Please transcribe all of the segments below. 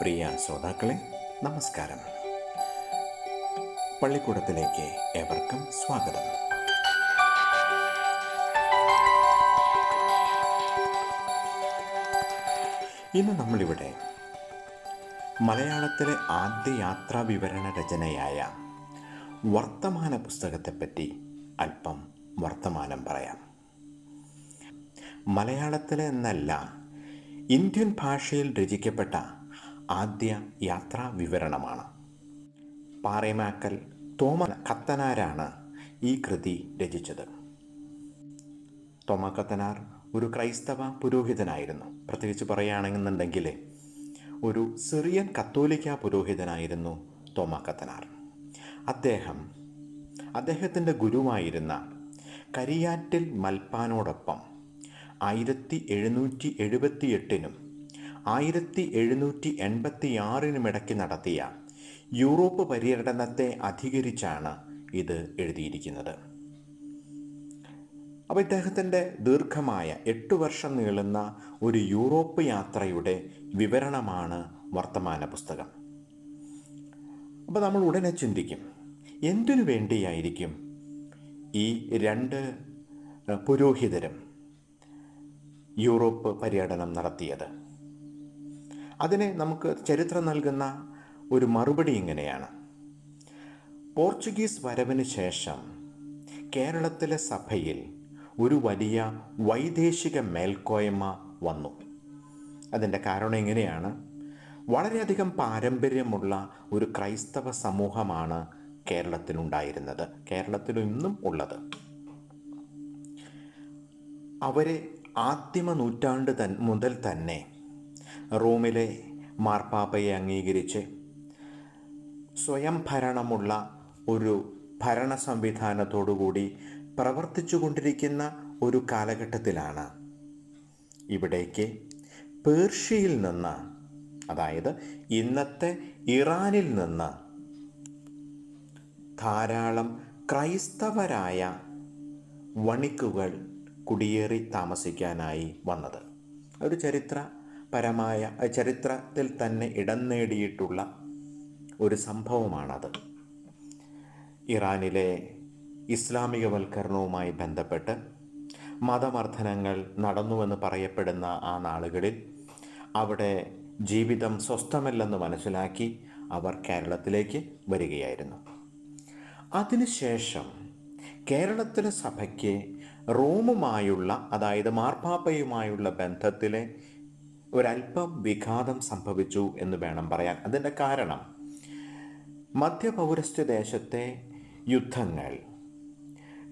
പ്രിയ ശ്രോതാക്കളെ നമസ്കാരം. പള്ളിക്കൂടത്തിലേക്ക് ഏവർക്കും സ്വാഗതം. ഇന്ന് നമ്മളിവിടെ മലയാളത്തിലെ ആദ്യ യാത്രാ വിവരണ രചനയായ വർത്തമാന പുസ്തകത്തെപ്പറ്റി അല്പം വർത്തമാനം പറയാം. മലയാളത്തിലെ എന്നല്ല ഇന്ത്യൻ ഭാഷയിൽ രചിക്കപ്പെട്ട ആദ്യ യാത്രാ വിവരണമാണ്. പാറേമാക്കൽ തോമ കത്തനാരാണ് ഈ കൃതി രചിച്ചത്. തോമ കത്തനാർ ഒരു ക്രൈസ്തവ പുരോഹിതനായിരുന്നു. പ്രത്യേകിച്ച് പറയുകയാണെന്നുണ്ടെങ്കിൽ ഒരു സിറിയൻ കത്തോലിക്ക പുരോഹിതനായിരുന്നു തോമ കത്തനാർ. അദ്ദേഹം അദ്ദേഹത്തിന്റെ ഗുരുവായിരുന്ന കരിയാറ്റിൽ മൽപ്പാനോടൊപ്പം ആയിരത്തി എഴുന്നൂറ്റി എഴുപത്തി എട്ടിനും ആയിരത്തി എഴുന്നൂറ്റി എൺപത്തി ആറിനുമിടയ്ക്ക് നടത്തിയ യൂറോപ്പ് പര്യടനത്തെ അധികരിച്ചാണ് ഇത് എഴുതിയിരിക്കുന്നത്. അപ്പോൾ ഇദ്ദേഹത്തിന്റെ ദീർഘമായ എട്ട് വർഷം നീളുന്ന ഒരു യൂറോപ്പ് യാത്രയുടെ വിവരണമാണ് വർത്തമാന പുസ്തകം. അപ്പോൾ നമ്മൾ ഉടനെ ചിന്തിക്കും എന്തിനു വേണ്ടിയായിരിക്കും ഈ രണ്ട് പുരോഹിതരും യൂറോപ്പ് പര്യടനം നടത്തിയത്? അതിനെ നമുക്ക് ചരിത്രം നൽകുന്ന ഒരു മറുപടി ഇങ്ങനെയാണ്. പോർച്ചുഗീസ് വരവിന് ശേഷം കേരളത്തിലെ സഭയിൽ ഒരു വലിയ വൈദേശിക മേൽക്കോയ്മ വന്നു. അതിന്റെ കാരണം എങ്ങനെയാണ് വളരെയധികം പാരമ്പര്യമുള്ള ഒരു ക്രൈസ്തവ സമൂഹമാണ് കേരളത്തിലുണ്ടായിരുന്നത്. കേരളത്തിൽ ഇന്നും ഉള്ളത്. അവരെ ആദ്യമ നൂറ്റാണ്ട് തൻ മുതൽ തന്നെ റോമിലെ മാർപ്പാപ്പയെ അംഗീകരിച്ച് സ്വയം ഭരണമുള്ള ഒരു ഭരണ സംവിധാനത്തോടുകൂടി പ്രവർത്തിച്ചു കൊണ്ടിരിക്കുന്ന ഒരു കാലഘട്ടത്തിലാണ് ഇവിടേക്ക് പേർഷ്യയിൽ നിന്ന് അതായത് ഇന്നത്തെ ഇറാനിൽ നിന്ന് ധാരാളം ക്രൈസ്തവരായ വണിക്കുകൾ കുടിയേറി താമസിക്കാനായി വന്നത്. ഒരു ചരിത്രപരമായ ചരിത്രത്തിൽ തന്നെ ഇടം നേടിയിട്ടുള്ള ഒരു സംഭവമാണത്. ഇറാനിലെ ഇസ്ലാമികവൽക്കരണവുമായി ബന്ധപ്പെട്ട് മതമർദ്ദനങ്ങൾ നടന്നുവെന്ന് പറയപ്പെടുന്ന ആ നാളുകളിൽ അവിടെ ജീവിതം സ്വസ്ഥമല്ലെന്ന് മനസ്സിലാക്കി അവർ കേരളത്തിലേക്ക് വരികയായിരുന്നു. അതിനുശേഷം കേരളത്തിലെ സഭയ്ക്ക് റോമുമായുള്ള അതായത് മാർപ്പാപ്പയുമായുള്ള ബന്ധത്തിലെ ഒരല്പം വിഘാതം സംഭവിച്ചു എന്ന് വേണം പറയാൻ. അതിന്റെ കാരണം മധ്യപൗരസ്ത്യ ദേശത്തെ യുദ്ധങ്ങൾ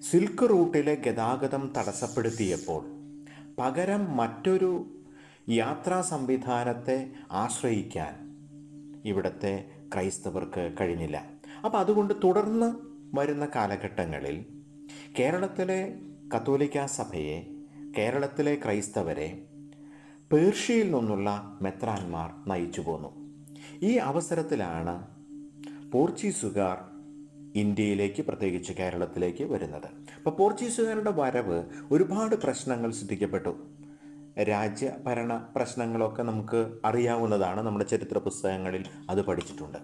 സിൽക്ക് റൂട്ടിലെ ഗതാഗതം തടസ്സപ്പെടുത്തിയപ്പോൾ പകരം മറ്റൊരു യാത്രാ സംവിധാനത്തെ ആശ്രയിക്കാൻ ഇവിടുത്തെ ക്രൈസ്തവർക്ക് കഴിഞ്ഞില്ല. അപ്പോൾ അതുകൊണ്ട് തുടർന്ന് വരുന്ന കാലഘട്ടങ്ങളിൽ കേരളത്തിലെ കത്തോലിക്ക സഭയെ കേരളത്തിലെ ക്രൈസ്തവരെ പേർഷ്യയിൽ നിന്നുള്ള മെത്രാന്മാർ നയിച്ചു പോന്നു. ഈ അവസരത്തിലാണ് പോർച്ചുഗീസുകാർ ഇന്ത്യയിലേക്ക് പ്രത്യേകിച്ച് കേരളത്തിലേക്ക് വരുന്നത്. അപ്പോൾ പോർച്ചുഗീസുകാരുടെ വരവ് ഒരുപാട് പ്രശ്നങ്ങൾ സൃഷ്ടിക്കപ്പെട്ടു. രാജ്യഭരണ പ്രശ്നങ്ങളൊക്കെ നമുക്ക് അറിയാവുന്നതാണ്. നമ്മുടെ ചരിത്ര പുസ്തകങ്ങളിൽ അത് പഠിച്ചിട്ടുണ്ട്.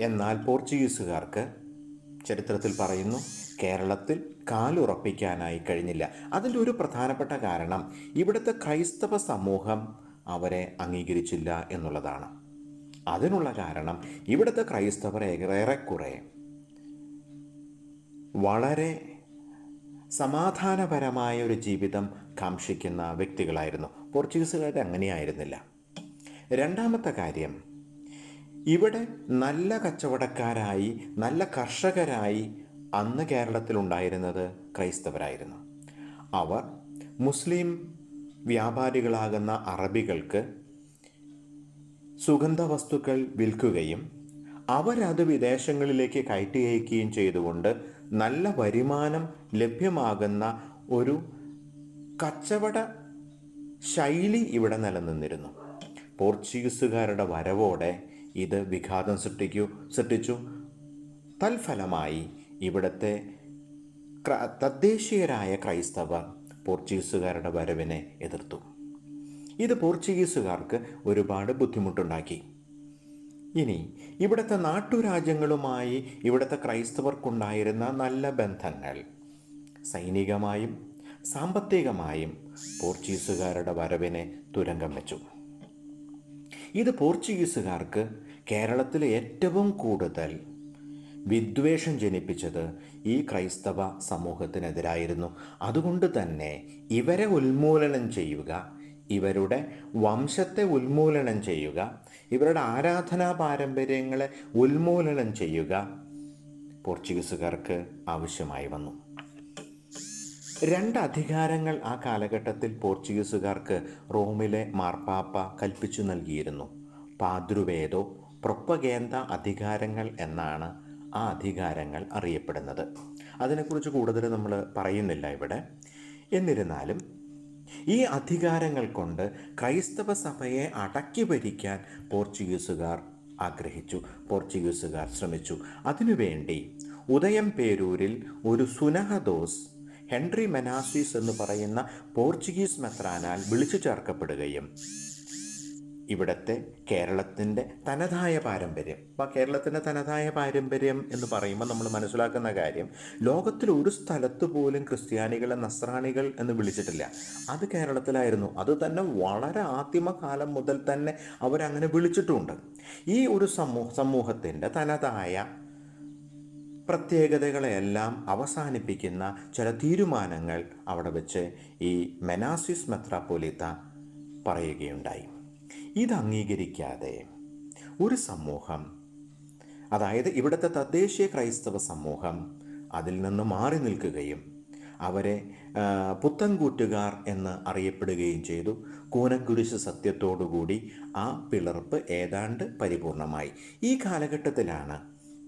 എന്നാൽ പോർച്ചുഗീസുകാർക്ക് ചരിത്രത്തിൽ പറയുന്നു കേരളത്തിൽ കാലുറപ്പിക്കാനായി കഴിഞ്ഞില്ല. അതിന്റെ ഒരു പ്രധാനപ്പെട്ട കാരണം ഇവിടുത്തെ ക്രൈസ്തവ സമൂഹം അവരെ അംഗീകരിച്ചില്ല എന്നുള്ളതാണ്. അതിനുള്ള കാരണം ഇവിടുത്തെ ക്രൈസ്തവർ ഏറെക്കുറെ വളരെ സമാധാനപരമായ ഒരു ജീവിതം കാക്ഷിക്കുന്ന വ്യക്തികളായിരുന്നു. പോർച്ചുഗീസുകാർ അങ്ങനെയായിരുന്നില്ല. രണ്ടാമത്തെ കാര്യം ഇവിടെ നല്ല കച്ചവടക്കാരായി നല്ല കർഷകരായി അന്ന് കേരളത്തിലുണ്ടായിരുന്നത് ക്രൈസ്തവരായിരുന്നു. അവർ മുസ്ലിം വ്യാപാരികളാകുന്ന അറബികൾക്ക് സുഗന്ധ വസ്തുക്കൾ വിൽക്കുകയും അവരത് വിദേശങ്ങളിലേക്ക് കയറ്റി അയക്കുകയും ചെയ്തുകൊണ്ട് നല്ല വരുമാനം ലഭ്യമാകുന്ന ഒരു കച്ചവട ശൈലി ഇവിടെ നിലനിന്നിരുന്നു. പോർച്ചുഗീസുകാരുടെ വരവോടെ ഇത് വിഘാതം സൃഷ്ടിക്കൂ സൃഷ്ടിച്ചു. തൽഫലമായി ഇവിടുത്തെ തദ്ദേശീയരായ ക്രൈസ്തവർ പോർച്ചുഗീസുകാരുടെ വരവിനെ എതിർത്തു. ഇത് പോർച്ചുഗീസുകാർക്ക് ഒരുപാട് ബുദ്ധിമുട്ടുണ്ടാക്കി. ഇനി ഇവിടുത്തെ നാട്ടുരാജ്യങ്ങളുമായി ഇവിടുത്തെ ക്രൈസ്തവർക്കുണ്ടായിരുന്ന നല്ല ബന്ധങ്ങൾ സൈനികമായും സാമ്പത്തികമായും പോർച്ചുഗീസുകാരുടെ വരവിനെ തുരങ്കം വെച്ചു. ഇത് പോർച്ചുഗീസുകാർക്ക് കേരളത്തിലെ ഏറ്റവും കൂടുതൽ വിദ്വേഷം ജനിപ്പിച്ചത് ഈ ക്രൈസ്തവ സമൂഹത്തിനെതിരായിരുന്നു. അതുകൊണ്ട് തന്നെ ഇവരെ ഉന്മൂലനം ചെയ്യുക ഇവരുടെ വംശത്തെ ഉന്മൂലനം ചെയ്യുക ഇവരുടെ ആരാധനാ പാരമ്പര്യങ്ങളെ ഉന്മൂലനം ചെയ്യുക പോർച്ചുഗീസുകാർക്ക് ആവശ്യമായി വന്നു. രണ്ട് അധികാരങ്ങൾ ആ കാലഘട്ടത്തിൽ പോർച്ചുഗീസുകാർക്ക് റോമിലെ മാർപ്പാപ്പ കൽപ്പിച്ചു നൽകിയിരുന്നു. പാതൃവേദോ പ്രൊപ്പഗേന്ത അധികാരങ്ങൾ എന്നാണ് ആ അധികാരങ്ങൾ അറിയപ്പെടുന്നത്. അതിനെക്കുറിച്ച് കൂടുതൽ നമ്മൾ പറയുന്നില്ല ഇവിടെ. എന്നിരുന്നാലും ഈ അധികാരങ്ങൾ കൊണ്ട് ക്രൈസ്തവ സഭയെ അടക്കി ഭരിക്കാൻ പോർച്ചുഗീസുകാർ ആഗ്രഹിച്ചു പോർച്ചുഗീസുകാർ ശ്രമിച്ചു. അതിനുവേണ്ടി ഉദയം പേരൂരിൽ ഒരു സുനഹദോസ് ഹെൻറി മെനാസിസ് എന്ന് പറയുന്ന പോർച്ചുഗീസ് മെത്രാനാൽ വിളിച്ചു ചേർക്കപ്പെടുകയും ഇവിടുത്തെ കേരളത്തിന്റെ തനതായ പാരമ്പര്യം. അപ്പോൾ കേരളത്തിന്റെ തനതായ പാരമ്പര്യം എന്ന് പറയുമ്പോൾ നമ്മൾ മനസ്സിലാക്കുന്ന കാര്യം ലോകത്തിൽ ഒരു സ്ഥലത്ത് പോലും ക്രിസ്ത്യാനികളെ നസ്രാണികൾ എന്ന് വിളിച്ചിട്ടില്ല. അത് കേരളത്തിലായിരുന്നു. അത് തന്നെ വളരെ ആദിമകാലം മുതൽ തന്നെ അവരങ്ങനെ വിളിച്ചിട്ടുമുണ്ട് ഈ ഒരു സമൂഹ സമൂഹത്തിന്റെ തനതായ പ്രത്യേകതകളെയെല്ലാം അവസാനിപ്പിക്കുന്ന ചില തീരുമാനങ്ങൾ അവിടെ വെച്ച് ഈ മെനാസിസ് മെത്രാപ്പോലീത്ത പറയുകയുണ്ടായി. ഇത് അംഗീകരിക്കാതെ ഒരു സമൂഹം അതായത് ഇവിടുത്തെ തദ്ദേശീയ ക്രൈസ്തവ സമൂഹം അതിൽ നിന്ന് മാറി നിൽക്കുകയും അവരെ പുത്തൻകൂറ്റുകാർ എന്ന് അറിയപ്പെടുകയും ചെയ്തു. കൂനക്കുരിശ് സത്യത്തോടുകൂടി ആ പിളർപ്പ് ഏതാണ്ട് പരിപൂർണമായി. ഈ കാലഘട്ടത്തിലാണ്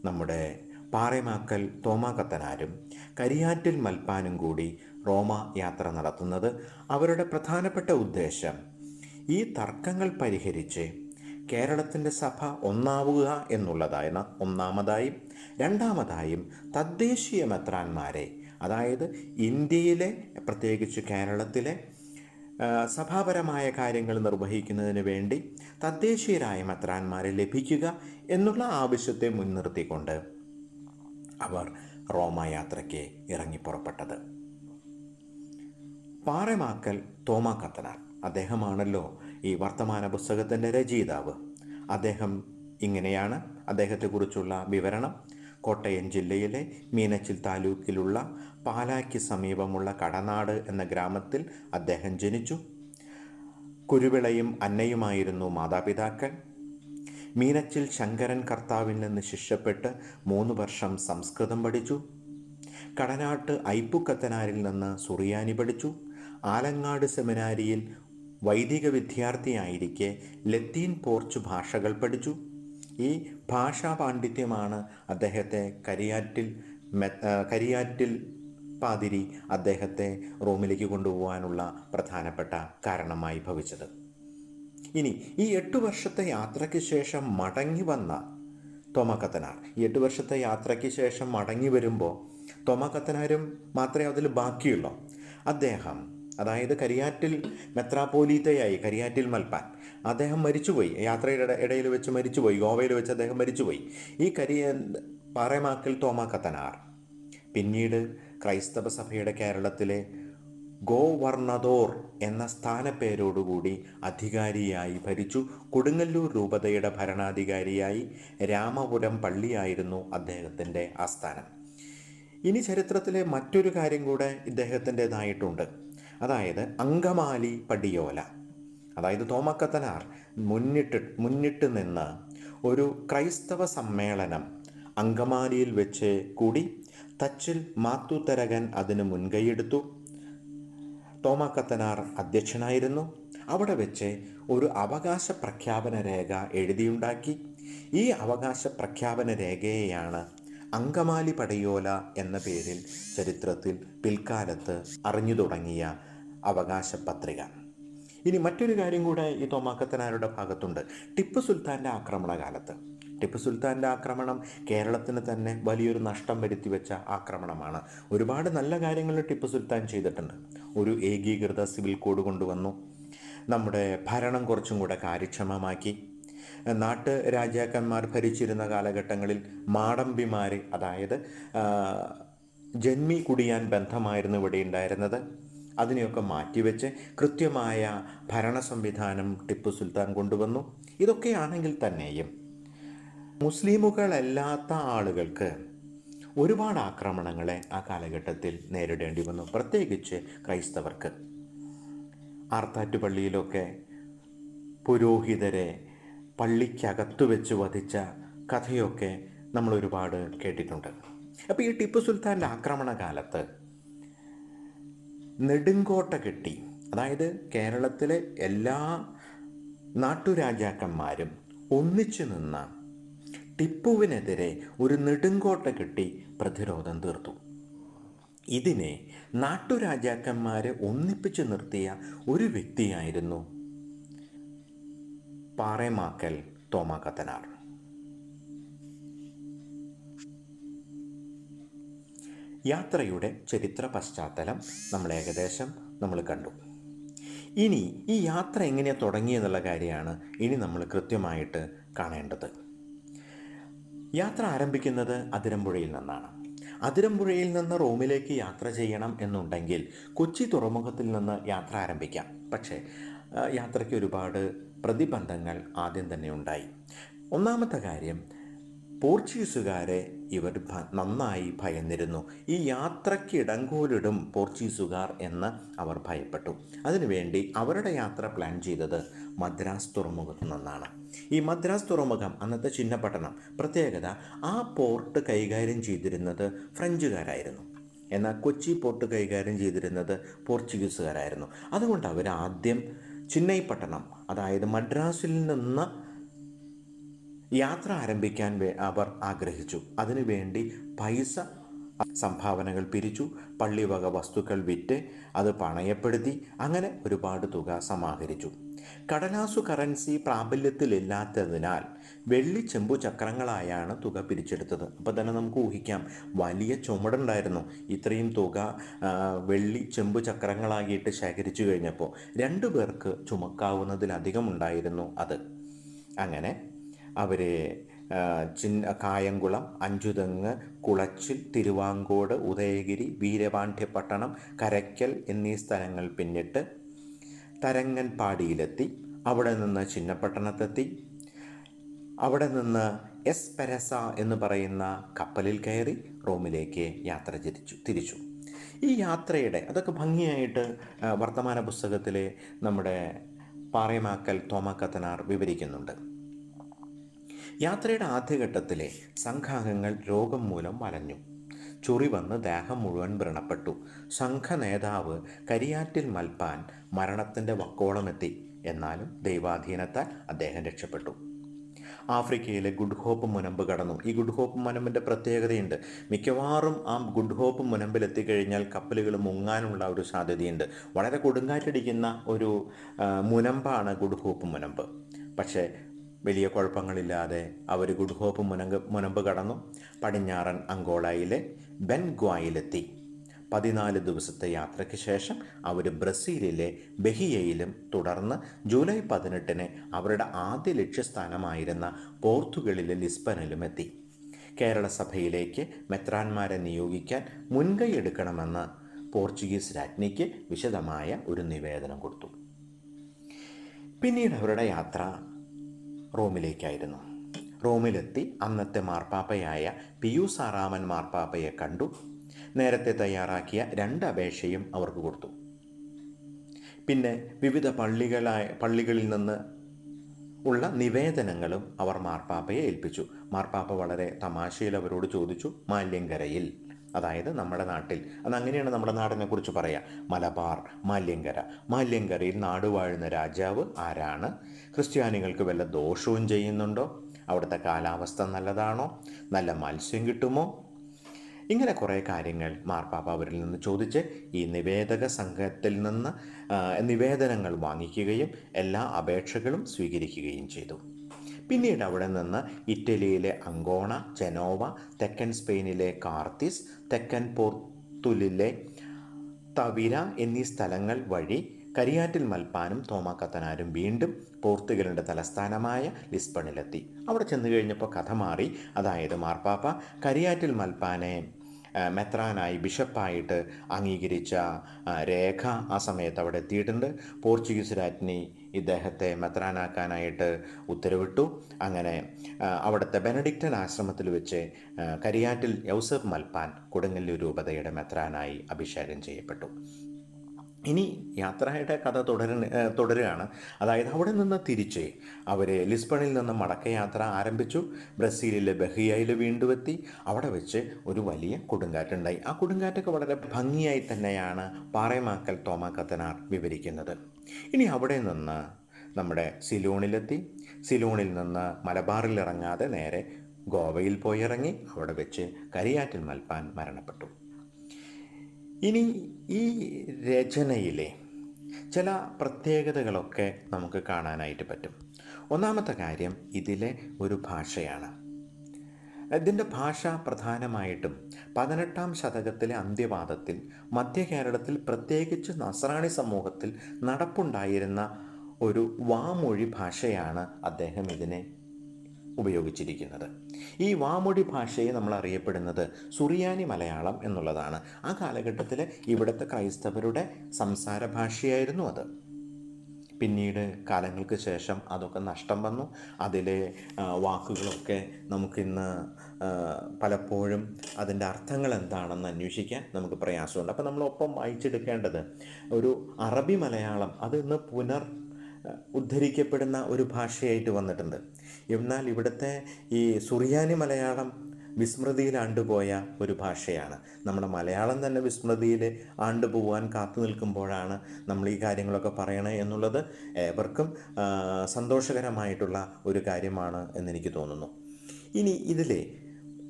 നമ്മുടെ പാറേമാക്കൽ തോമാക്കത്തനാരും കരിയാറ്റിൽ മൽപ്പാനും കൂടി റോമ യാത്ര നടത്തുന്നത്. അവരുടെ പ്രധാനപ്പെട്ട ഉദ്ദേശം ഈ തർക്കങ്ങൾ പരിഹരിച്ച് കേരളത്തിന്റെ സഭ ഒന്നാവുക എന്നുള്ളതാണ് ഒന്നാമതായും രണ്ടാമതായും തദ്ദേശീയ മെത്രാന്മാരെ അതായത് ഇന്ത്യയിലെ പ്രത്യേകിച്ച് കേരളത്തിലെ സഭാപരമായ കാര്യങ്ങൾ നിർവഹിക്കുന്നതിന് വേണ്ടി തദ്ദേശീയരായ മെത്രാന്മാരെ ലഭിക്കുക എന്നുള്ള ആവശ്യത്തെ മുൻനിർത്തിക്കൊണ്ട് അവർ റോമായാത്രയ്ക്ക് ഇറങ്ങി പുറപ്പെട്ടത്. പാറമാക്കൽ തോമാ അദ്ദേഹമാണല്ലോ ഈ വർത്തമാന പുസ്തകത്തിന്റെ രചയിതാവ്. അദ്ദേഹം ഇങ്ങനെയാണ് അദ്ദേഹത്തെക്കുറിച്ചുള്ള വിവരണം. കോട്ടയം ജില്ലയിലെ മീനച്ചിൽ താലൂക്കിലുള്ള പാലായ്ക്ക് സമീപമുള്ള കടനാട് എന്ന ഗ്രാമത്തിൽ അദ്ദേഹം ജനിച്ചു. കുരുവിളയും അന്നയുമായിരുന്നു മാതാപിതാക്കൾ. മീനച്ചിൽ ശങ്കരൻ കർത്താവിൽ നിന്ന് ശിഷ്യപ്പെട്ട് മൂന്ന് വർഷം സംസ്കൃതം പഠിച്ചു. കടനാട്ട് ഐപ്പുക്കത്തനാരിൽ നിന്ന് സുറിയാനി പഠിച്ചു. ആലങ്ങാട് സെമിനാരിയിൽ വൈദിക വിദ്യാർത്ഥിയായിരിക്കെ ലത്തീൻ പോർച്ച് ഭാഷകൾ പഠിച്ചു. ഈ ഭാഷാ പാണ്ഡിത്യമാണ് അദ്ദേഹത്തെ കരിയാറ്റിൽ കരിയാറ്റിൽ പാതിരി അദ്ദേഹത്തെ റോമിലേക്ക് കൊണ്ടുപോകാനുള്ള പ്രധാനപ്പെട്ട കാരണമായി ഭവിച്ചത്. ഇനി ഈ എട്ടു വർഷത്തെ യാത്രയ്ക്ക് ശേഷം മടങ്ങി വന്ന തോമക്കത്തനാർ ഈ എട്ട് വർഷത്തെ യാത്രയ്ക്ക് ശേഷം മടങ്ങി വരുമ്പോൾ തോമക്കത്തനാരും മാത്രമേ അതിൽ ബാക്കിയുള്ളൂ. അദ്ദേഹം അതായത് കരിയാറ്റിൽ മെത്രാപ്പോലീത്തയായി കരിയാറ്റിൽ മൽപ്പാൻ. അദ്ദേഹം മരിച്ചുപോയി. യാത്രയുടെ ഇട- ഇടയിൽ വെച്ച് മരിച്ചുപോയി. ഗോവയിൽ വെച്ച് അദ്ദേഹം മരിച്ചുപോയി. ഈ കരിയ പാറേമാക്കൽ തോമാക്കത്തനാർ പിന്നീട് ക്രൈസ്തവ സഭയുടെ കേരളത്തിലെ ഗോവർണദോർ എന്ന സ്ഥാനപ്പേരോടുകൂടി അധികാരിയായി ഭരിച്ചു. കൊടുങ്ങല്ലൂർ രൂപതയുടെ ഭരണാധികാരിയായി രാമപുരം പള്ളിയായിരുന്നു അദ്ദേഹത്തിന്റെ ആസ്ഥാനം. ഇനി ചരിത്രത്തിലെ മറ്റൊരു കാര്യം കൂടെ ഇദ്ദേഹത്തിന്റെതായിട്ടുണ്ട്. അതായത് അങ്കമാലി പടിയോല. അതായത് തോമക്കത്തനാർ മുന്നിട്ട് മുന്നിട്ട് നിന്ന് ഒരു ക്രൈസ്തവ സമ്മേളനം അങ്കമാലിയിൽ വെച്ച് കൂടി തച്ചിൽ മാത്തുത്തരകൻ അതിന് മുൻകൈയെടുത്തു. തോമാക്കത്തനാർ അധ്യക്ഷനായിരുന്നു. അവിടെ വെച്ച് ഒരു അവകാശ പ്രഖ്യാപന രേഖ എഴുതിയുണ്ടാക്കി. ഈ അവകാശ പ്രഖ്യാപന രേഖയെയാണ് അങ്കമാലി പടയോല എന്ന പേരിൽ ചരിത്രത്തിൽ പിൽക്കാലത്ത് അറിഞ്ഞു തുടങ്ങിയ അവകാശ പത്രിക ഇനി മറ്റൊരു കാര്യം കൂടെ ഈ തോമാക്കത്തനാരുടെ ഭാഗത്തുണ്ട്. ടിപ്പു സുൽത്താന്റെ ആക്രമണകാലത്ത്. ടിപ്പു സുൽത്താന്റെ ആക്രമണം കേരളത്തിന് തന്നെ വലിയൊരു നഷ്ടം വരുത്തി വെച്ച ആക്രമണമാണ്. ഒരുപാട് നല്ല കാര്യങ്ങൾ ടിപ്പു സുൽത്താൻ ചെയ്തിട്ടുണ്ട്. ഒരു ഏകീകൃത സിവിൽ കോഡ് കൊണ്ടുവന്നു. നമ്മുടെ ഭരണം കുറച്ചും കൂടെ കാര്യക്ഷമമാക്കി. നാട്ട് രാജാക്കന്മാർ ഭരിച്ചിരുന്ന കാലഘട്ടങ്ങളിൽ മാടമ്പിമാർ അതായത് ജന്മി കുടിയാൻ ബന്ധമായിരുന്നു ഇവിടെ ഉണ്ടായിരുന്നത്. അതിനെയൊക്കെ മാറ്റിവെച്ച് കൃത്യമായ ഭരണ സംവിധാനം ടിപ്പു സുൽത്താൻ കൊണ്ടുവന്നു. ഇതൊക്കെയാണെങ്കിൽ തന്നെയും. മുസ്ലിമുകളല്ലാത്ത ആളുകൾക്ക് ഒരുപാട് ആക്രമണങ്ങളെ ആ കാലഘട്ടത്തിൽ നേരിടേണ്ടി വന്നു. പ്രത്യേകിച്ച് ക്രൈസ്തവർക്ക്. ആർത്താറ്റുപള്ളിയിലൊക്കെ പുരോഹിതരെ പള്ളിക്കകത്തു വെച്ച് വധിച്ച കഥയൊക്കെ നമ്മൾ ഒരുപാട് കേട്ടിട്ടുണ്ട്. അപ്പോൾ ഈ ടിപ്പു സുൽത്താന്റെ ആക്രമണ കാലത്ത് നെടുങ്കോട്ട കെട്ടി അതായത് കേരളത്തിലെ എല്ലാ നാട്ടുരാജാക്കന്മാരും ഒന്നിച്ചു നിന്ന ടിപ്പുവിനെതിരെ ഒരു നെടുങ്കോട്ട കെട്ടി പ്രതിരോധം തീർത്തു. ഇതിനെ നാട്ടുരാജാക്കന്മാരെ ഒന്നിപ്പിച്ചു നിർത്തിയ ഒരു വ്യക്തിയായിരുന്നു പാറേമാക്കൽ തോമാക്കത്തനാർ യാത്രയുടെ ചരിത്ര പശ്ചാത്തലം നമ്മൾ ഏകദേശം നമ്മൾ കണ്ടു. ഇനി ഈ യാത്ര എങ്ങനെയാണ് തുടങ്ങിയെന്നുള്ള കാര്യമാണ് ഇനി നമ്മൾ കൃത്യമായിട്ട് കാണേണ്ടത്. യാത്ര ആരംഭിക്കുന്നത് അതിരമ്പുഴയിൽ നിന്നാണ്. അതിരമ്പുഴയിൽ നിന്ന് റോമിലേക്ക് യാത്ര ചെയ്യണം എന്നുണ്ടെങ്കിൽ കൊച്ചി തുറമുഖത്തിൽ നിന്ന് യാത്ര ആരംഭിക്കാം. പക്ഷേ യാത്രയ്ക്ക് ഒരുപാട് പ്രതിബന്ധങ്ങൾ ആദ്യം തന്നെ ഉണ്ടായി. ഒന്നാമത്തെ കാര്യം പോർച്ചുഗീസുകാരെ ഇവർ നന്നായി ഭയന്നിരുന്നു. ഈ യാത്രയ്ക്ക് ഇടങ്കോലിടും പോർച്ചുഗീസുകാർ എന്ന് അവർ ഭയപ്പെട്ടു. അതിനുവേണ്ടി അവരുടെ യാത്ര പ്ലാൻ ചെയ്തത് മദ്രാസ് തുറമുഖത്ത് നിന്നാണ്. ഈ മദ്രാസ് തുറമുഖം അന്നത്തെ ചിഹ്നപട്ടണം പ്രത്യേകത ആ പോർട്ട് കൈകാര്യം ചെയ്തിരുന്നത് ഫ്രഞ്ചുകാരായിരുന്നു. എന്നാൽ കൊച്ചി പോർട്ട് കൈകാര്യം ചെയ്തിരുന്നത് പോർച്ചുഗീസുകാരായിരുന്നു. അതുകൊണ്ട് അവർ ആദ്യം ചിന്നൈപ്പട്ടണം അതായത് മദ്രാസിൽ നിന്ന് യാത്ര ആരംഭിക്കാൻ അവർ ആഗ്രഹിച്ചു. അതിനുവേണ്ടി പൈസ സംഭാവനകൾ പിരിച്ചു പള്ളിവക വസ്തുക്കൾ വിറ്റ് അത് പണയപ്പെടുത്തി അങ്ങനെ ഒരുപാട് തുക സമാഹരിച്ചു. കടലാസു കറൻസി പ്രാബല്യത്തിലില്ലാത്തതിനാൽ വെള്ളി ചെമ്പു ചക്രങ്ങളായാണ് തുക പിരിച്ചെടുത്തത്. അപ്പോൾ തന്നെ നമുക്ക് ഊഹിക്കാം വലിയ ചുമടുണ്ടായിരുന്നു. ഇത്രയും തുക വെള്ളി ചെമ്പു ചക്രങ്ങളാക്കിയിട്ട് ശേഖരിച്ചു കഴിഞ്ഞപ്പോൾ രണ്ടു പേർക്ക് ചുമക്കാവുന്നതിലധികം ഉണ്ടായിരുന്നു അത്. അങ്ങനെ അവർ ചിന്ന കായംകുളം അഞ്ചുതെങ്ങ് കുളച്ചിൽ തിരുവാങ്കോട് ഉദയഗിരി വീരപാണ്ഡ്യപട്ടണം കരയ്ക്കൽ എന്നീ സ്ഥലങ്ങൾ പിന്നിട്ട് തരങ്ങൻപാടിയിലെത്തി. അവിടെ നിന്ന് ചിന്നപ്പട്ടണത്തെത്തി അവിടെ നിന്ന് എസ് പെരസ എന്ന് പറയുന്ന കപ്പലിൽ കയറി റോമിലേക്ക് യാത്ര തിരിച്ചു തിരിച്ചു. ഈ യാത്രയുടെ അതൊക്കെ ഭംഗിയായിട്ട് വർത്തമാന പുസ്തകത്തിലെ നമ്മുടെ പാറയമാക്കൽ തോമക്കത്തനാർ വിവരിക്കുന്നുണ്ട്. യാത്രയുടെ ആദ്യഘട്ടത്തിലെ സംഘാംഗങ്ങൾ രോഗം മൂലം വലഞ്ഞു ചൊറി വന്ന് ദേഹം മുഴുവൻ വ്രണപ്പെട്ടു. സംഘ നേതാവ് കരിയാറ്റിൽ മൽപ്പാൻ മരണത്തിന്റെ വക്കോളമെത്തി. എന്നാലും ദൈവാധീനത്താൽ അദ്ദേഹം രക്ഷപ്പെട്ടു. ആഫ്രിക്കയിലെ ഗുഡ് ഹോപ്പ് മുനമ്പ് കടന്നു. ഈ ഗുഡ് ഹോപ്പ് മുനമ്പിന്റെ പ്രത്യേകതയുണ്ട്. മിക്കവാറും ആ ഗുഡ് ഹോപ്പ് മുനമ്പിൽ കപ്പലുകൾ മുങ്ങാനുള്ള ഒരു സാധ്യതയുണ്ട്. വളരെ കൊടുങ്കാറ്റടിക്കുന്ന ഒരു മുനമ്പാണ് ഗുഡ് ഹോപ്പ് മുനമ്പ്. പക്ഷേ വലിയ കുഴപ്പങ്ങളില്ലാതെ അവർ ഗുഡ് ഹോപ്പ് മുനങ്ക് മുനമ്പ് കടന്നു. പടിഞ്ഞാറൻ അങ്കോളയിലെ ബെൻഗ്വായിലെത്തി. പതിനാല് ദിവസത്തെ യാത്രയ്ക്ക് ശേഷം അവർ ബ്രസീലിലെ ബെഹിയയിലും തുടർന്ന് ജൂലൈ പതിനെട്ടിന് അവരുടെ ആദ്യ ലക്ഷ്യസ്ഥാനമായിരുന്ന പോർത്തുഗലിലെ ലിസ്ബനിലും എത്തി കേരള സഭയിലേക്ക് മെത്രാന്മാരെ നിയോഗിക്കാൻ മുൻകൈ എടുക്കണമെന്ന് പോർച്ചുഗീസ് രാജ്ഞിക്ക് വിശദമായ ഒരു നിവേദനം കൊടുത്തു. പിന്നീട് അവരുടെ യാത്ര റോമിലേക്കായിരുന്നു. റോമിലെത്തി അന്നത്തെ മാർപ്പാപ്പയായ പിയൂസ് ആറാമൻ മാർപ്പാപ്പയെ കണ്ടു. നേരത്തെ തയ്യാറാക്കിയ രണ്ട് അപേക്ഷയും അവർക്ക് കൊടുത്തു. പിന്നെ വിവിധ പള്ളികളായ പള്ളികളിൽ നിന്ന് ഉള്ള നിവേദനങ്ങളും അവർ മാർപ്പാപ്പയെ ഏൽപ്പിച്ചു. മാർപ്പാപ്പ വളരെ തമാശയിൽ അവരോട് ചോദിച്ചു മാല്യങ്കരയിൽ അതായത് നമ്മുടെ നാട്ടിൽ. അത് അങ്ങനെയാണ് നമ്മുടെ നാടിനെ കുറിച്ച് പറയാം. മലബാർ മാല്യങ്കര. മാല്യങ്കരയിൽ നാടുവാഴുന്ന രാജാവ് ആരാണ്? ക്രിസ്ത്യാനികൾക്ക് വല്ല ദോഷവും ചെയ്യുന്നുണ്ടോ? അവിടുത്തെ കാലാവസ്ഥ നല്ലതാണോ? നല്ല മത്സ്യം കിട്ടുമോ? ഇങ്ങനെ കുറേ കാര്യങ്ങൾ മാർപ്പാപ്പ അവരിൽ നിന്ന് ചോദിച്ച് ഈ നിവേദക സംഘത്തിൽ നിന്ന് നിവേദനങ്ങൾ വാങ്ങിക്കുകയും എല്ലാ അപേക്ഷകളും സ്വീകരിക്കുകയും ചെയ്തു. പിന്നീട് അവിടെ നിന്ന് ഇറ്റലിയിലെ അങ്കോണ ജനോവ തെക്കൻ സ്പെയിനിലെ കാർത്തിസ് തെക്കൻ പോർത്തുലിലെ തവിര എന്നീ സ്ഥലങ്ങൾ വഴി കരിയാറ്റിൽ മൽപ്പാനും തോമ കത്തനാരും വീണ്ടും പോർത്തുഗലിന്റെ തലസ്ഥാനമായ ലിസ്ബണിലെത്തി. അവിടെ ചെന്ന് കഴിഞ്ഞപ്പോൾ കഥ മാറി. അതായത് മാർപ്പാപ്പ കരിയാറ്റിൽ മൽപ്പാനെ മെത്രാനായി ബിഷപ്പായിട്ട് അംഗീകരിച്ച രേഖ ആ സമയത്ത് അവിടെ എത്തിയിട്ടുണ്ട്. പോർച്ചുഗീസ് രാജ്ഞി ഇദ്ദേഹത്തെ മെത്രാനാക്കാനായിട്ട് ഉത്തരവിട്ടു. അങ്ങനെ അവിടുത്തെ ബെനഡിക്റ്റൻ ആശ്രമത്തിൽ വെച്ച് കരിയാറ്റിൽ യൗസഫ് മൽപ്പാൻ കൊടുങ്ങല്ലൂർ രൂപതയുടെ മെത്രാനായി അഭിഷേകം ചെയ്യപ്പെട്ടു. ഇനി യാത്രയുടെ കഥ തുടര തുടരുകയാണ്. അതായത് അവിടെ നിന്ന് തിരിച്ച് അവർ ലിസ്ബണിൽ നിന്ന് മടക്കയാത്ര ആരംഭിച്ചു. ബ്രസീലിലെ ബഹിയയിൽ വീണ്ടും എത്തി. അവിടെ വെച്ച് ഒരു വലിയ കൊടുങ്കാറ്റുണ്ടായി. ആ കൊടുങ്കാറ്റൊക്കെ വളരെ ഭംഗിയായി തന്നെയാണ് പാറേമാക്കൽ തോമ കത്തനാർ വിവരിക്കുന്നത്. ഇനി അവിടെ നിന്ന് നമ്മുടെ സിലോണിലെത്തി. സിലോണിൽ നിന്ന് മലബാറിൽ ഇറങ്ങാതെ നേരെ ഗോവയിൽ പോയി ഇറങ്ങി. അവിടെ വെച്ച് കരിയാറ്റിൽ മൽപ്പാൻ മരണപ്പെട്ടു. ഇനി ഈ രചനയിലെ ചില പ്രത്യേകതകളൊക്കെ നമുക്ക് കാണാനായിട്ട് പറ്റും. ഒന്നാമത്തെ കാര്യം ഇതിലെ ഒരു ഭാഷയാണ്. ഇതിന്റെ ഭാഷ പ്രധാനമായിട്ടും പതിനെട്ടാം ശതകത്തിലെ അന്ത്യവാദത്തിൽ മധ്യ കേരളത്തിൽ പ്രത്യേകിച്ച് നസ്രാണി സമൂഹത്തിൽ നടപ്പുണ്ടായിരുന്ന ഒരു വാമൊഴി ഭാഷയാണ് അദ്ദേഹം ഇതിനെ ഉപയോഗിച്ചിരിക്കുന്നത്. ഈ വാമൊഴി ഭാഷയെ നമ്മൾ അറിയപ്പെടുന്നത് സുറിയാനി മലയാളം എന്നുള്ളതാണ്. ആ കാലഘട്ടത്തിൽ ഇവിടുത്തെ ക്രൈസ്തവരുടെ സംസാര ഭാഷയായിരുന്നു അത്. പിന്നീട് കാലങ്ങൾക്ക് ശേഷം അതൊക്കെ നഷ്ടം വന്നു. അതിലെ വാക്കുകളൊക്കെ നമുക്കിന്ന് പലപ്പോഴും അതിന്റെ അർത്ഥങ്ങൾ എന്താണെന്ന് അന്വേഷിക്കാൻ നമുക്ക് പ്രയാസമുണ്ട്. അപ്പോൾ നമ്മളൊപ്പം വായിച്ചെടുക്കേണ്ടത് ഒരു അറബി മലയാളം അത് ഇന്ന് പുനർ ഉദ്ധരിക്കപ്പെടുന്ന ഒരു ഭാഷയായിട്ട് വന്നിട്ടുണ്ട്. എന്നാൽ ഇവിടുത്തെ ഈ സുറിയാനി മലയാളം വിസ്മൃതിയിൽ ആണ്ടുപോയ ഒരു ഭാഷയാണ്. നമ്മുടെ മലയാളം തന്നെ വിസ്മൃതിയിൽ ആണ്ടുപോകാൻ കാത്തു നിൽക്കുമ്പോഴാണ് നമ്മൾ ഈ കാര്യങ്ങളൊക്കെ പറയണേ എന്നുള്ളത് ഏവർക്കും സന്തോഷകരമായിട്ടുള്ള ഒരു കാര്യമാണ് എന്നെനിക്ക് തോന്നുന്നു. ഇനി ഇതിലെ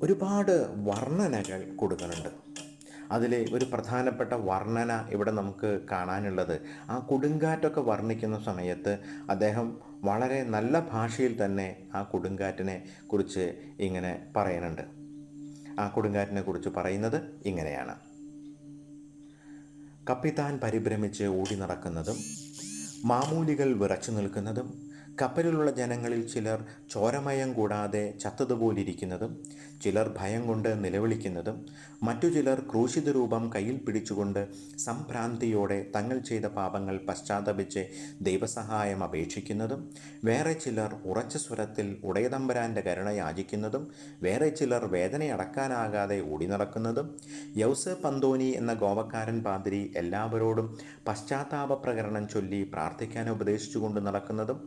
ഒരുപാട് വർണനകൾ കൊടുക്കുന്നുണ്ട്. അതിലെ ഒരു പ്രധാനപ്പെട്ട വർണന ഇവിടെ നമുക്ക് കാണാനുള്ളത്. ആ കൊടുങ്കാറ്റൊക്കെ വർണിക്കുന്ന സമയത്ത് അദ്ദേഹം വളരെ നല്ല ഭാഷയിൽ തന്നെ ആ കൊടുങ്കാറ്റിനെ കുറിച്ച് ഇങ്ങനെ പറയുന്നുണ്ട്. ആ കൊടുങ്കാറ്റിനെ കുറിച്ച് പറയുന്നത് ഇങ്ങനെയാണ്. കപ്പിത്താൻ പരിഭ്രമിച്ച് ഓടി നടക്കുന്നതും മാമൂലികൾ വിറച്ചു നിൽക്കുന്നതും കപ്പലിലുള്ള ജനങ്ങളിൽ ചിലർ ചോരമയം കൂടാതെ ചത്തതുപോലിരിക്കുന്നതും ചിലർ ഭയം കൊണ്ട് നിലവിളിക്കുന്നതും മറ്റു ചിലർ ക്രൂശിത രൂപം കയ്യിൽ പിടിച്ചുകൊണ്ട് സംഭ്രാന്തിയോടെ തങ്ങൾ ചെയ്ത പാപങ്ങൾ പശ്ചാത്തപിച്ച് ദൈവസഹായം അപേക്ഷിക്കുന്നതും വേറെ ചിലർ ഉറച്ച സ്വരത്തിൽ ഉടയതമ്പരാന്റെ കരുണ യാചിക്കുന്നതും വേറെ ചിലർ വേദനയടക്കാനാകാതെ ഓടി നടക്കുന്നതും യൗസ പന്തോനി എന്ന ഗോവക്കാരൻ പാതിരി എല്ലാവരോടും പശ്ചാത്താപ പ്രകരണം ചൊല്ലി പ്രാർത്ഥിക്കാൻ ഉപദേശിച്ചുകൊണ്ട് നടക്കുന്നതും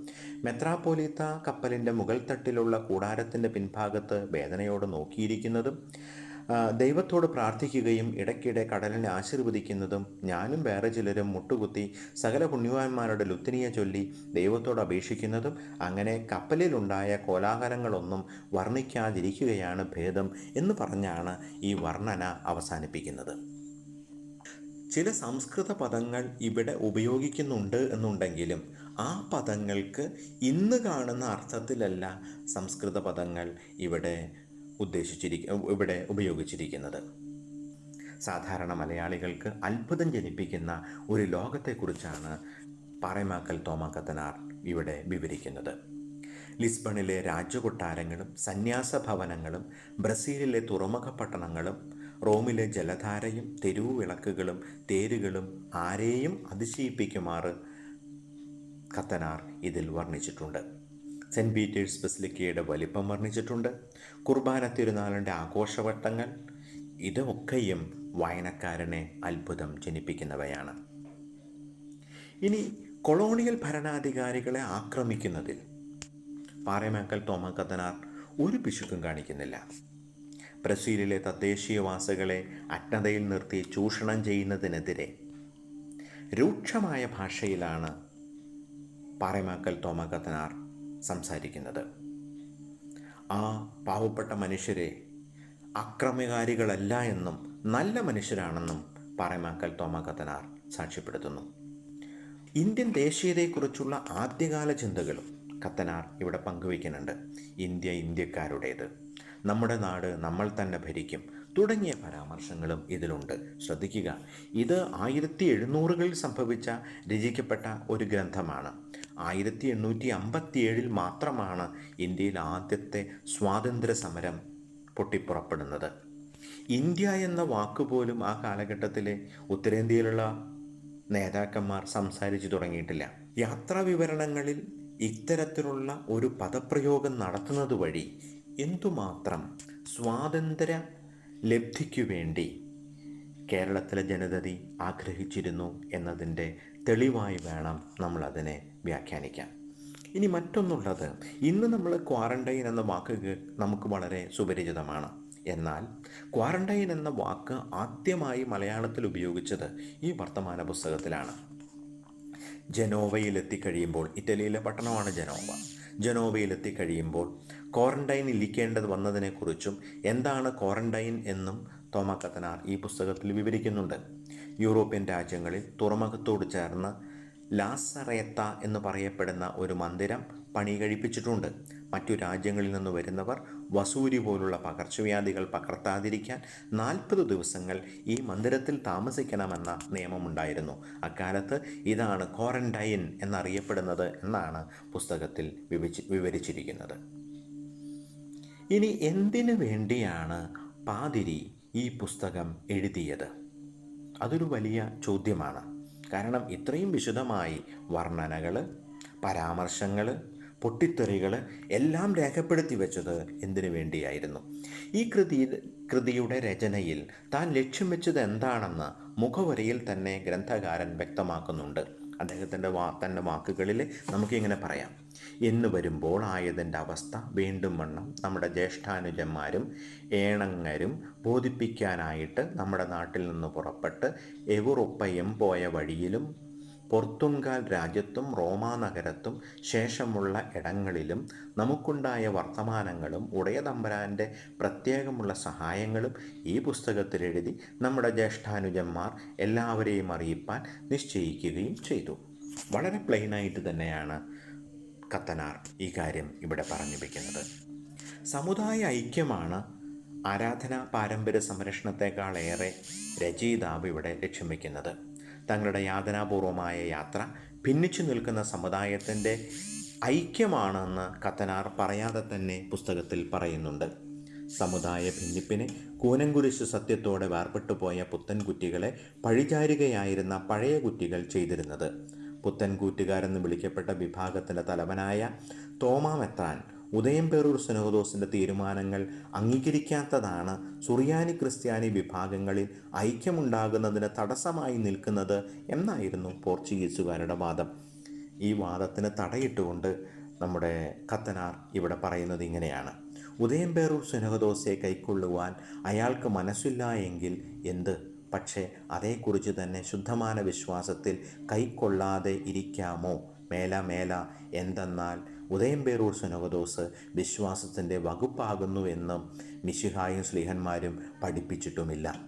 മെത്രാപ്പോലീത്ത കപ്പലിന്റെ മുകൾ തട്ടിലുള്ള കൂടാരത്തിന്റെ പിൻഭാഗത്ത് വേദനയോട് നോക്കിയിരിക്കുന്നതും ദൈവത്തോട് പ്രാർത്ഥിക്കുകയും ഇടയ്ക്കിടെ കടലിനെ ആശീർവദിക്കുന്നതും ഞാനും വേറെ ചിലരും മുട്ടുകുത്തി സകല പുണ്യവാന്മാരുടെ ലുത്തിനിയെ ചൊല്ലി ദൈവത്തോട് അപേക്ഷിക്കുന്നതും അങ്ങനെ കപ്പലിലുണ്ടായ കോലാഹലങ്ങളൊന്നും വർണിക്കാതിരിക്കുകയാണ് ഭേദം എന്ന് പറഞ്ഞാണ് ഈ വർണന അവസാനിപ്പിക്കുന്നത്. ചില സംസ്കൃത പദങ്ങൾ ഇവിടെ ഉപയോഗിക്കുന്നുണ്ട് എന്നുണ്ടെങ്കിലും ആ പദങ്ങൾക്ക് ഇന്ന് കാണുന്ന അർത്ഥത്തിലല്ല സംസ്കൃത പദങ്ങൾ ഇവിടെ ഉദ്ദേശിച്ചിരിക്ക ഇവിടെ ഉപയോഗിച്ചിരിക്കുന്നത്. സാധാരണ മലയാളികൾക്ക് അത്ഭുതം ജനിപ്പിക്കുന്ന ഒരു ലോകത്തെക്കുറിച്ചാണ് പാറേമാക്കൽ തോമാക്കത്തനാർ ഇവിടെ വിവരിക്കുന്നത്. ലിസ്ബണിലെ രാജകൊട്ടാരങ്ങളും സന്യാസ ഭവനങ്ങളും ബ്രസീലിലെ തുറമുഖ പട്ടണങ്ങളും റോമിലെ ജലധാരയും തെരുവു വിളക്കുകളും തേരുകളും ആരെയും അതിശയിപ്പിക്കുമാറ് കത്തനാർ ഇതിൽ വർണിച്ചിട്ടുണ്ട്. സെന്റ് പീറ്റേഴ്സ് ബസിലിക്കയുടെ വലിപ്പം വർണിച്ചിട്ടുണ്ട്. കുർബാന തിരുനാളിന്റെ ആഘോഷവട്ടങ്ങൾ ഇതൊക്കെയും വായനക്കാരനെ അത്ഭുതം ജനിപ്പിക്കുന്നവയാണ്. ഇനി കൊളോണിയൽ ഭരണാധികാരികളെ ആക്രമിക്കുന്നതിൽ പാറയമാക്കൽ തോമ കത്തനാർ ഒരു പിശുക്കും കാണിക്കുന്നില്ല. ബ്രസീലിലെ തദ്ദേശീയവാസികളെ അജ്ഞതയിൽ നിർത്തി ചൂഷണം ചെയ്യുന്നതിനെതിരെ രൂക്ഷമായ ഭാഷയിലാണ് പാറേമാക്കൽ തോമ കത്തനാർ സംസാരിക്കുന്നത്. ആ പാവപ്പെട്ട മനുഷ്യരെ അക്രമകാരികളല്ല എന്നും നല്ല മനുഷ്യരാണെന്നും പാറേമാക്കൽ തോമ കത്തനാർ സാക്ഷ്യപ്പെടുത്തുന്നു. ഇന്ത്യൻ ദേശീയതയെക്കുറിച്ചുള്ള ആദ്യകാല ചിന്തകളും കത്തനാർ ഇവിടെ പങ്കുവയ്ക്കുന്നുണ്ട്. ഇന്ത്യ ഇന്ത്യക്കാരുടേത്. നമ്മുടെ നാട് നമ്മൾ തന്നെ ഭരിക്കും. തുടങ്ങിയ പരാമർശങ്ങളും ഇതിലുണ്ട്. ശ്രദ്ധിക്കുക ഇത് ആയിരത്തി എഴുന്നൂറുകളിൽ സംഭവിച്ച രചിക്കപ്പെട്ട ഒരു ഗ്രന്ഥമാണ്. ആയിരത്തി എണ്ണൂറ്റി അമ്പത്തിയേഴിൽ മാത്രമാണ് ഇന്ത്യയിൽ ആദ്യത്തെ സ്വാതന്ത്ര്യ സമരം പൊട്ടിപ്പുറപ്പെടുന്നത്. ഇന്ത്യ എന്ന വാക്ക് പോലും ആ കാലഘട്ടത്തിലെ ഉത്തരേന്ത്യയിലുള്ള നേതാക്കന്മാർ സംസാരിച്ചു തുടങ്ങിയിട്ടില്ല. യാത്രാ വിവരണങ്ങളിൽ ഇത്തരത്തിലുള്ള ഒരു പദപ്രയോഗം നടത്തുന്നത് വഴി എന്തുമാത്രം സ്വാതന്ത്ര്യ ലബ്ധിക്കു വേണ്ടി കേരളത്തിലെ ജനതതി ആഗ്രഹിച്ചിരുന്നു എന്നതിന്റെ തെളിവായി വേണം നമ്മൾ അതിനെ വ്യാഖ്യാനിക്കാൻ ഇനി മറ്റൊന്നുള്ളത് ഇന്ന് നമ്മൾ ക്വാറന്റൈൻ എന്ന വാക്ക് നമുക്ക് വളരെ സുപരിചിതമാണ്. എന്നാൽ ക്വാറന്റൈൻ എന്ന വാക്ക് ആദ്യമായി മലയാളത്തിൽ ഉപയോഗിച്ചത് ഈ വർത്തമാന പുസ്തകത്തിലാണ്. ജനോവയിൽ എത്തിക്കഴിയുമ്പോൾ ഇറ്റലിയിലെ പട്ടണമാണ് ജനോവ. ജനോവയിൽ എത്തിക്കഴിയുമ്പോൾ ക്വാറന്റൈൻ ഇരിക്കേണ്ടത് വന്നതിനെക്കുറിച്ചും എന്താണ് ക്വാറന്റൈൻ എന്നും തോമ കത്തനാർ ഈ പുസ്തകത്തിൽ വിവരിക്കുന്നുണ്ട്. യൂറോപ്യൻ രാജ്യങ്ങളിൽ തുറമുഖത്തോട് ചേർന്ന് ലാസറേത്ത എന്ന് പറയപ്പെടുന്ന ഒരു മന്ദിരം പണി കഴിപ്പിച്ചിട്ടുണ്ട് മറ്റു രാജ്യങ്ങളിൽ നിന്ന് വരുന്നവർ വസൂരി പോലുള്ള പകർച്ചവ്യാധികൾ പകർത്താതിരിക്കാൻ നാൽപ്പത് ദിവസങ്ങൾ ഈ മന്ദിരത്തിൽ താമസിക്കണമെന്ന നിയമമുണ്ടായിരുന്നു. അക്കാലത്ത് ഇതാണ് ക്വാറന്റൈൻ എന്നറിയപ്പെടുന്നത് എന്നാണ് പുസ്തകത്തിൽ വിവരിച്ചിരിക്കുന്നത്. ഇനി എന്തിനു വേണ്ടിയാണ് പാതിരി ഈ പുസ്തകം എഴുതിയത്? അതൊരു വലിയ ചോദ്യമാണ്. കാരണം ഇത്രയും വിശദമായി വർണനകൾ പരാമർശങ്ങൾ പൊട്ടിത്തെറികൾ എല്ലാം രേഖപ്പെടുത്തി വെച്ചത് എന്തിനു വേണ്ടിയായിരുന്നു? ഈ കൃതി കൃതിയുടെ രചനയിൽ താൻ ലക്ഷ്യം വെച്ചത് എന്താണെന്ന് മുഖവരിയിൽ തന്നെ ഗ്രന്ഥകാരൻ വ്യക്തമാക്കുന്നുണ്ട്. അദ്ദേഹത്തിന്റെ വാ തന്റെ വാക്കുകളിൽ നമുക്കിങ്ങനെ പറയാം. എന്ന് വരുമ്പോൾ ആയതിന്റെ അവസ്ഥ വീണ്ടും വണ്ണം നമ്മുടെ ജ്യേഷ്ഠാനുജന്മാരും ഏണങ്ങരും ബോധിപ്പിക്കാനായിട്ട് നമ്മുടെ നാട്ടിൽ നിന്ന് പുറപ്പെട്ട് എവുറുപ്പയും പോയ വഴിയിലും പോർത്തുങ്കാൽ രാജ്യത്തും റോമാ നഗരത്തും ശേഷമുള്ള ഇടങ്ങളിലും നമുക്കുണ്ടായ വർത്തമാനങ്ങളും ഉടയതമ്പരാന്റെ പ്രത്യേകമുള്ള സഹായങ്ങളും ഈ പുസ്തകത്തിലെഴുതി നമ്മുടെ ജ്യേഷ്ഠാനുജന്മാർ എല്ലാവരെയും അറിയിപ്പാൻ നിശ്ചയിക്കുകയും ചെയ്തു. വളരെ പ്ലെയിനായിട്ട് തന്നെയാണ് കത്തനാർ ഈ കാര്യം ഇവിടെ പറഞ്ഞു വയ്ക്കുന്നത് സമുദായ ഐക്യമാണ് ആരാധന പാരമ്പര്യ സംരക്ഷണത്തെക്കാളേറെ രചയിതാവ് ഇവിടെ ലക്ഷ്യം വയ്ക്കുന്നത് തങ്ങളുടെ യാതനാപൂർവമായ യാത്ര ഭിന്നിച്ചു നിൽക്കുന്ന സമുദായത്തിന്റെ ഐക്യമാണെന്ന് കത്തനാർ പറയാതെ തന്നെ പുസ്തകത്തിൽ പറയുന്നുണ്ട്. സമുദായ ഭിന്നിപ്പിനെ കൂനങ്കുരിശ് സത്യത്തോടെ വേർപെട്ടു പോയ പുത്തൻകുറ്റികളെ പഴിചാരികയായിരുന്ന പഴയ കുറ്റികൾ ചെയ്തിരുന്നത്. പുത്തൻകൂറ്റുകാരെന്ന് വിളിക്കപ്പെട്ട വിഭാഗത്തിന്റെ തലവനായ തോമാമെത്രാൻ ഉദയംപേരൂർ സുനോദോസിന്റെ തീരുമാനങ്ങൾ അംഗീകരിക്കാത്തതാണ് സുറിയാനി ക്രിസ്ത്യാനി വിഭാഗങ്ങളിൽ ഐക്യമുണ്ടാകുന്നതിന് തടസ്സമായി നിൽക്കുന്നത് എന്നായിരുന്നു പോർച്ചുഗീസുകാരുടെ വാദം. ഈ വാദത്തിന് തടയിട്ടുകൊണ്ട് നമ്മുടെ കത്തനാർ ഇവിടെ പറയുന്നത് ഇങ്ങനെയാണ്. ഉദയംപേരൂർ സുനഹദോസയെ കൈക്കൊള്ളുവാൻ അയാൾക്ക് മനസ്സില്ല എങ്കിൽ എന്ത്? പക്ഷേ അതേക്കുറിച്ച് തന്നെ ശുദ്ധമാന വിശ്വാസത്തിൽ കൈക്കൊള്ളാതെ ഇരിക്കാമോ? മേല മേല എന്തെന്നാൽ ഉദയംപേരൂർ സുനവദോസ് വിശ്വാസത്തിന്റെ വകുപ്പാകുന്നു എന്നും മിശിഹായും സ്ലിഹന്മാരും പഠിപ്പിച്ചിട്ടുമില്ല.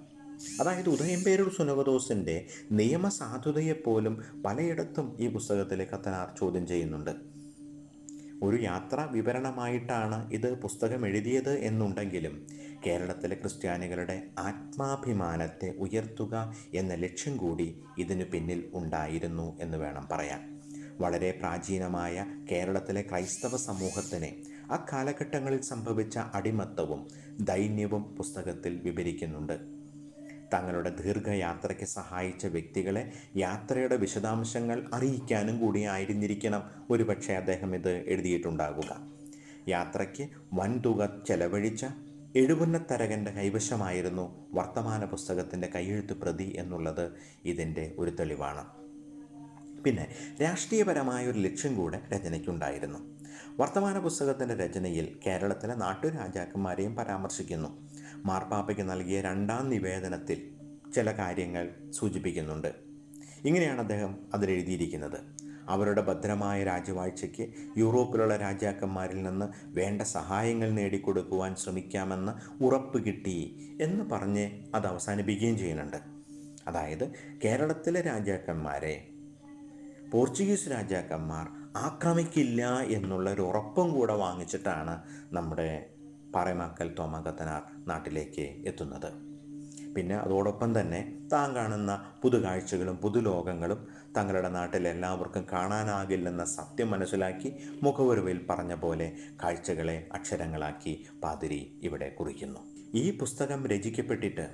അതായത് ഉദയംപേരൂർ സുനവദോസിന്റെ നിയമസാധുതയെപ്പോലും പലയിടത്തും ഈ പുസ്തകത്തിലെ കത്തനാർ ചോദ്യം ചെയ്യുന്നുണ്ട്. ഒരു യാത്രാ വിവരണമായിട്ടാണ് ഇത് പുസ്തകം എഴുതിയത് എന്നുണ്ടെങ്കിലും കേരളത്തിലെ ക്രിസ്ത്യാനികളുടെ ആത്മാഭിമാനത്തെ ഉയർത്തുക എന്ന ലക്ഷ്യം കൂടി ഇതിനു പിന്നിൽ ഉണ്ടായിരുന്നു എന്ന് വേണം പറയാൻ. വളരെ പ്രാചീനമായ കേരളത്തിലെ ക്രൈസ്തവ സമൂഹത്തിനെ ആ കാലഘട്ടങ്ങളിൽ സംഭവിച്ച അടിമത്തവും ദൈന്യവും പുസ്തകത്തിൽ വിവരിക്കുന്നുണ്ട്. തങ്ങളുടെ ദീർഘയാത്രയ്ക്ക് സഹായിച്ച വ്യക്തികളെ യാത്രയുടെ വിശദാംശങ്ങൾ അറിയിക്കാനും കൂടി ആയിരുന്നിരിക്കണം. ഒരുപക്ഷെ അദ്ദേഹം ഇത് എഴുതിയിട്ടുണ്ടാകുക യാത്രയ്ക്ക് വൻതുക ചെലവഴിച്ച എഴുപുന്നത്തരകന്റെ കൈവശമായിരുന്നു വർത്തമാന പുസ്തകത്തിന്റെ കൈയെഴുത്ത് പ്രതി എന്നുള്ളത് ഇതിന്റെ ഒരു തെളിവാണ്. പിന്നെ രാഷ്ട്രീയപരമായ ഒരു ലക്ഷ്യം കൂടെ രചനയ്ക്കുണ്ടായിരുന്നു. വർത്തമാന പുസ്തകത്തിന്റെ രചനയിൽ കേരളത്തിലെ നാട്ടുരാജാക്കന്മാരെയും പരാമർശിക്കുന്നു. മാർപ്പാപ്പയ്ക്ക് നൽകിയ രണ്ടാം നിവേദനത്തിൽ ചില കാര്യങ്ങൾ സൂചിപ്പിക്കുന്നുണ്ട്. ഇങ്ങനെയാണ് അദ്ദേഹം അതിലെഴുതിയിരിക്കുന്നത്. അവരുടെ ഭദ്രമായ രാജവാഴ്ചയ്ക്ക് യൂറോപ്പിലുള്ള രാജാക്കന്മാരിൽ നിന്ന് വേണ്ട സഹായങ്ങൾ നേടിക്കൊടുക്കുവാൻ ശ്രമിക്കാമെന്ന് ഉറപ്പ് കിട്ടി എന്ന് പറഞ്ഞ് അത് അവസാനിപ്പിക്കുകയും ചെയ്യുന്നുണ്ട്. അതായത് കേരളത്തിലെ രാജാക്കന്മാരെ പോർച്ചുഗീസ് രാജാക്കന്മാർ ആക്രമിക്കില്ല എന്നുള്ള ഒരു ഉറപ്പും കൂടെ വാങ്ങിച്ചിട്ടാണ് നമ്മുടെ പാറേമാക്കൽ തോമാകത്തനാർ നാട്ടിലേക്ക് എത്തുന്നത്. പിന്നെ അതോടൊപ്പം തന്നെ താൻ കാണുന്ന പുതുകാഴ്ചകളും പുതുലോകങ്ങളും തങ്ങളുടെ നാട്ടിൽ എല്ലാവർക്കും കാണാനാകില്ലെന്ന സത്യം മനസ്സിലാക്കി മുഖവുരുവിൽ പറഞ്ഞ പോലെ കാഴ്ചകളെ അക്ഷരങ്ങളാക്കി പാതിരി ഇവിടെ കുറിക്കുന്നു. ഈ പുസ്തകം രചിക്കപ്പെട്ടിട്ട്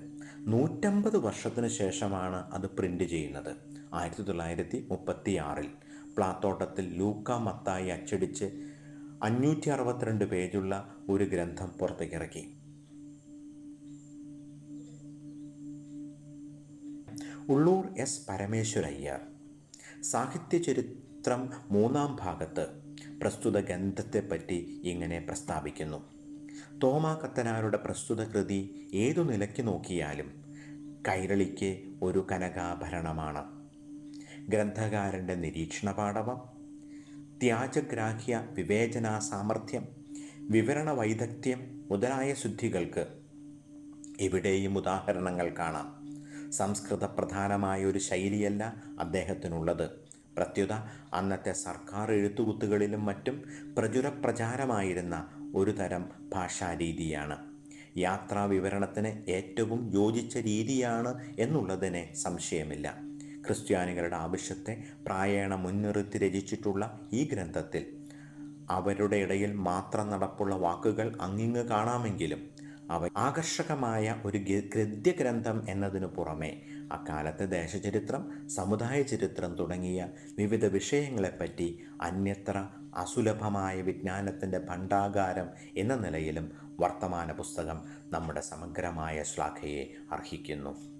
നൂറ്റമ്പത് വർഷത്തിന് ശേഷമാണ് അത് പ്രിന്റ് ചെയ്യുന്നത്. ആയിരത്തി തൊള്ളായിരത്തി മുപ്പത്തി ആറിൽ പ്ലാത്തോട്ടത്തിൽ ലൂക്ക മത്തായി അച്ചടിച്ച് അഞ്ഞൂറ്റി അറുപത്തിരണ്ട് പേജുള്ള ഒരു ഗ്രന്ഥം പുറത്തേക്കിറക്കി. ഉള്ളൂർ എസ് പരമേശ്വരയ്യർ. സാഹിത്യ ചരിത്രം മൂന്നാം ഭാഗത്ത് പ്രസ്തുത ഗ്രന്ഥത്തെപ്പറ്റി ഇങ്ങനെ പ്രസ്താവിക്കുന്നു. തോമാ കത്തനാരുടെ പ്രസ്തുത കൃതി ഏതു നിലയ്ക്ക് നോക്കിയാലും കൈരളിക്ക് ഒരു കനകാഭരണമാണ്. ഗ്രന്ഥകാരന്റെ നിരീക്ഷണ പാഠവം ത്യാജഗ്രാഹ്യ വിവേചനാ സാമർഥ്യം വിവരണ വൈദഗ്ധ്യം മുതലായ ശുദ്ധികൾക്ക് എവിടെയും ഉദാഹരണങ്ങൾ കാണാം. സംസ്കൃത പ്രധാനമായ ഒരു ശൈലിയല്ല അദ്ദേഹത്തിനുള്ളത്. പ്രത്യുത അന്നത്തെ സർക്കാർ എഴുത്തുകുത്തുകളിലും മറ്റും പ്രചുര പ്രചാരമായിരുന്ന ഒരു തരം ഭാഷാരീതിയാണ്. യാത്രാ വിവരണത്തിന് ഏറ്റവും യോജിച്ച രീതിയാണ് എന്നുള്ളതിന് സംശയമില്ല. ക്രിസ്ത്യാനികളുടെ ആവശ്യത്തെ പ്രായേണ മുൻനിർത്തി രചിച്ചിട്ടുള്ള ഈ ഗ്രന്ഥത്തിൽ അവരുടെ ഇടയിൽ മാത്രം നടപ്പുള്ള വാക്കുകൾ അങ്ങിങ്ങ് കാണാമെങ്കിലും അവ ആകർഷകമായ ഒരു ഗദ്യഗ്രന്ഥം എന്നതിനു പുറമെ അക്കാലത്തെ ദേശചരിത്രം സമുദായ ചരിത്രം തുടങ്ങിയ വിവിധ വിഷയങ്ങളെപ്പറ്റി അന്യത്ര അസുലഭമായ വിജ്ഞാനത്തിന്റെ ഭണ്ഡാകാരം എന്ന നിലയിലും വർത്തമാന പുസ്തകം നമ്മുടെ സമഗ്രമായ ശ്ലാഘയെ അർഹിക്കുന്നു.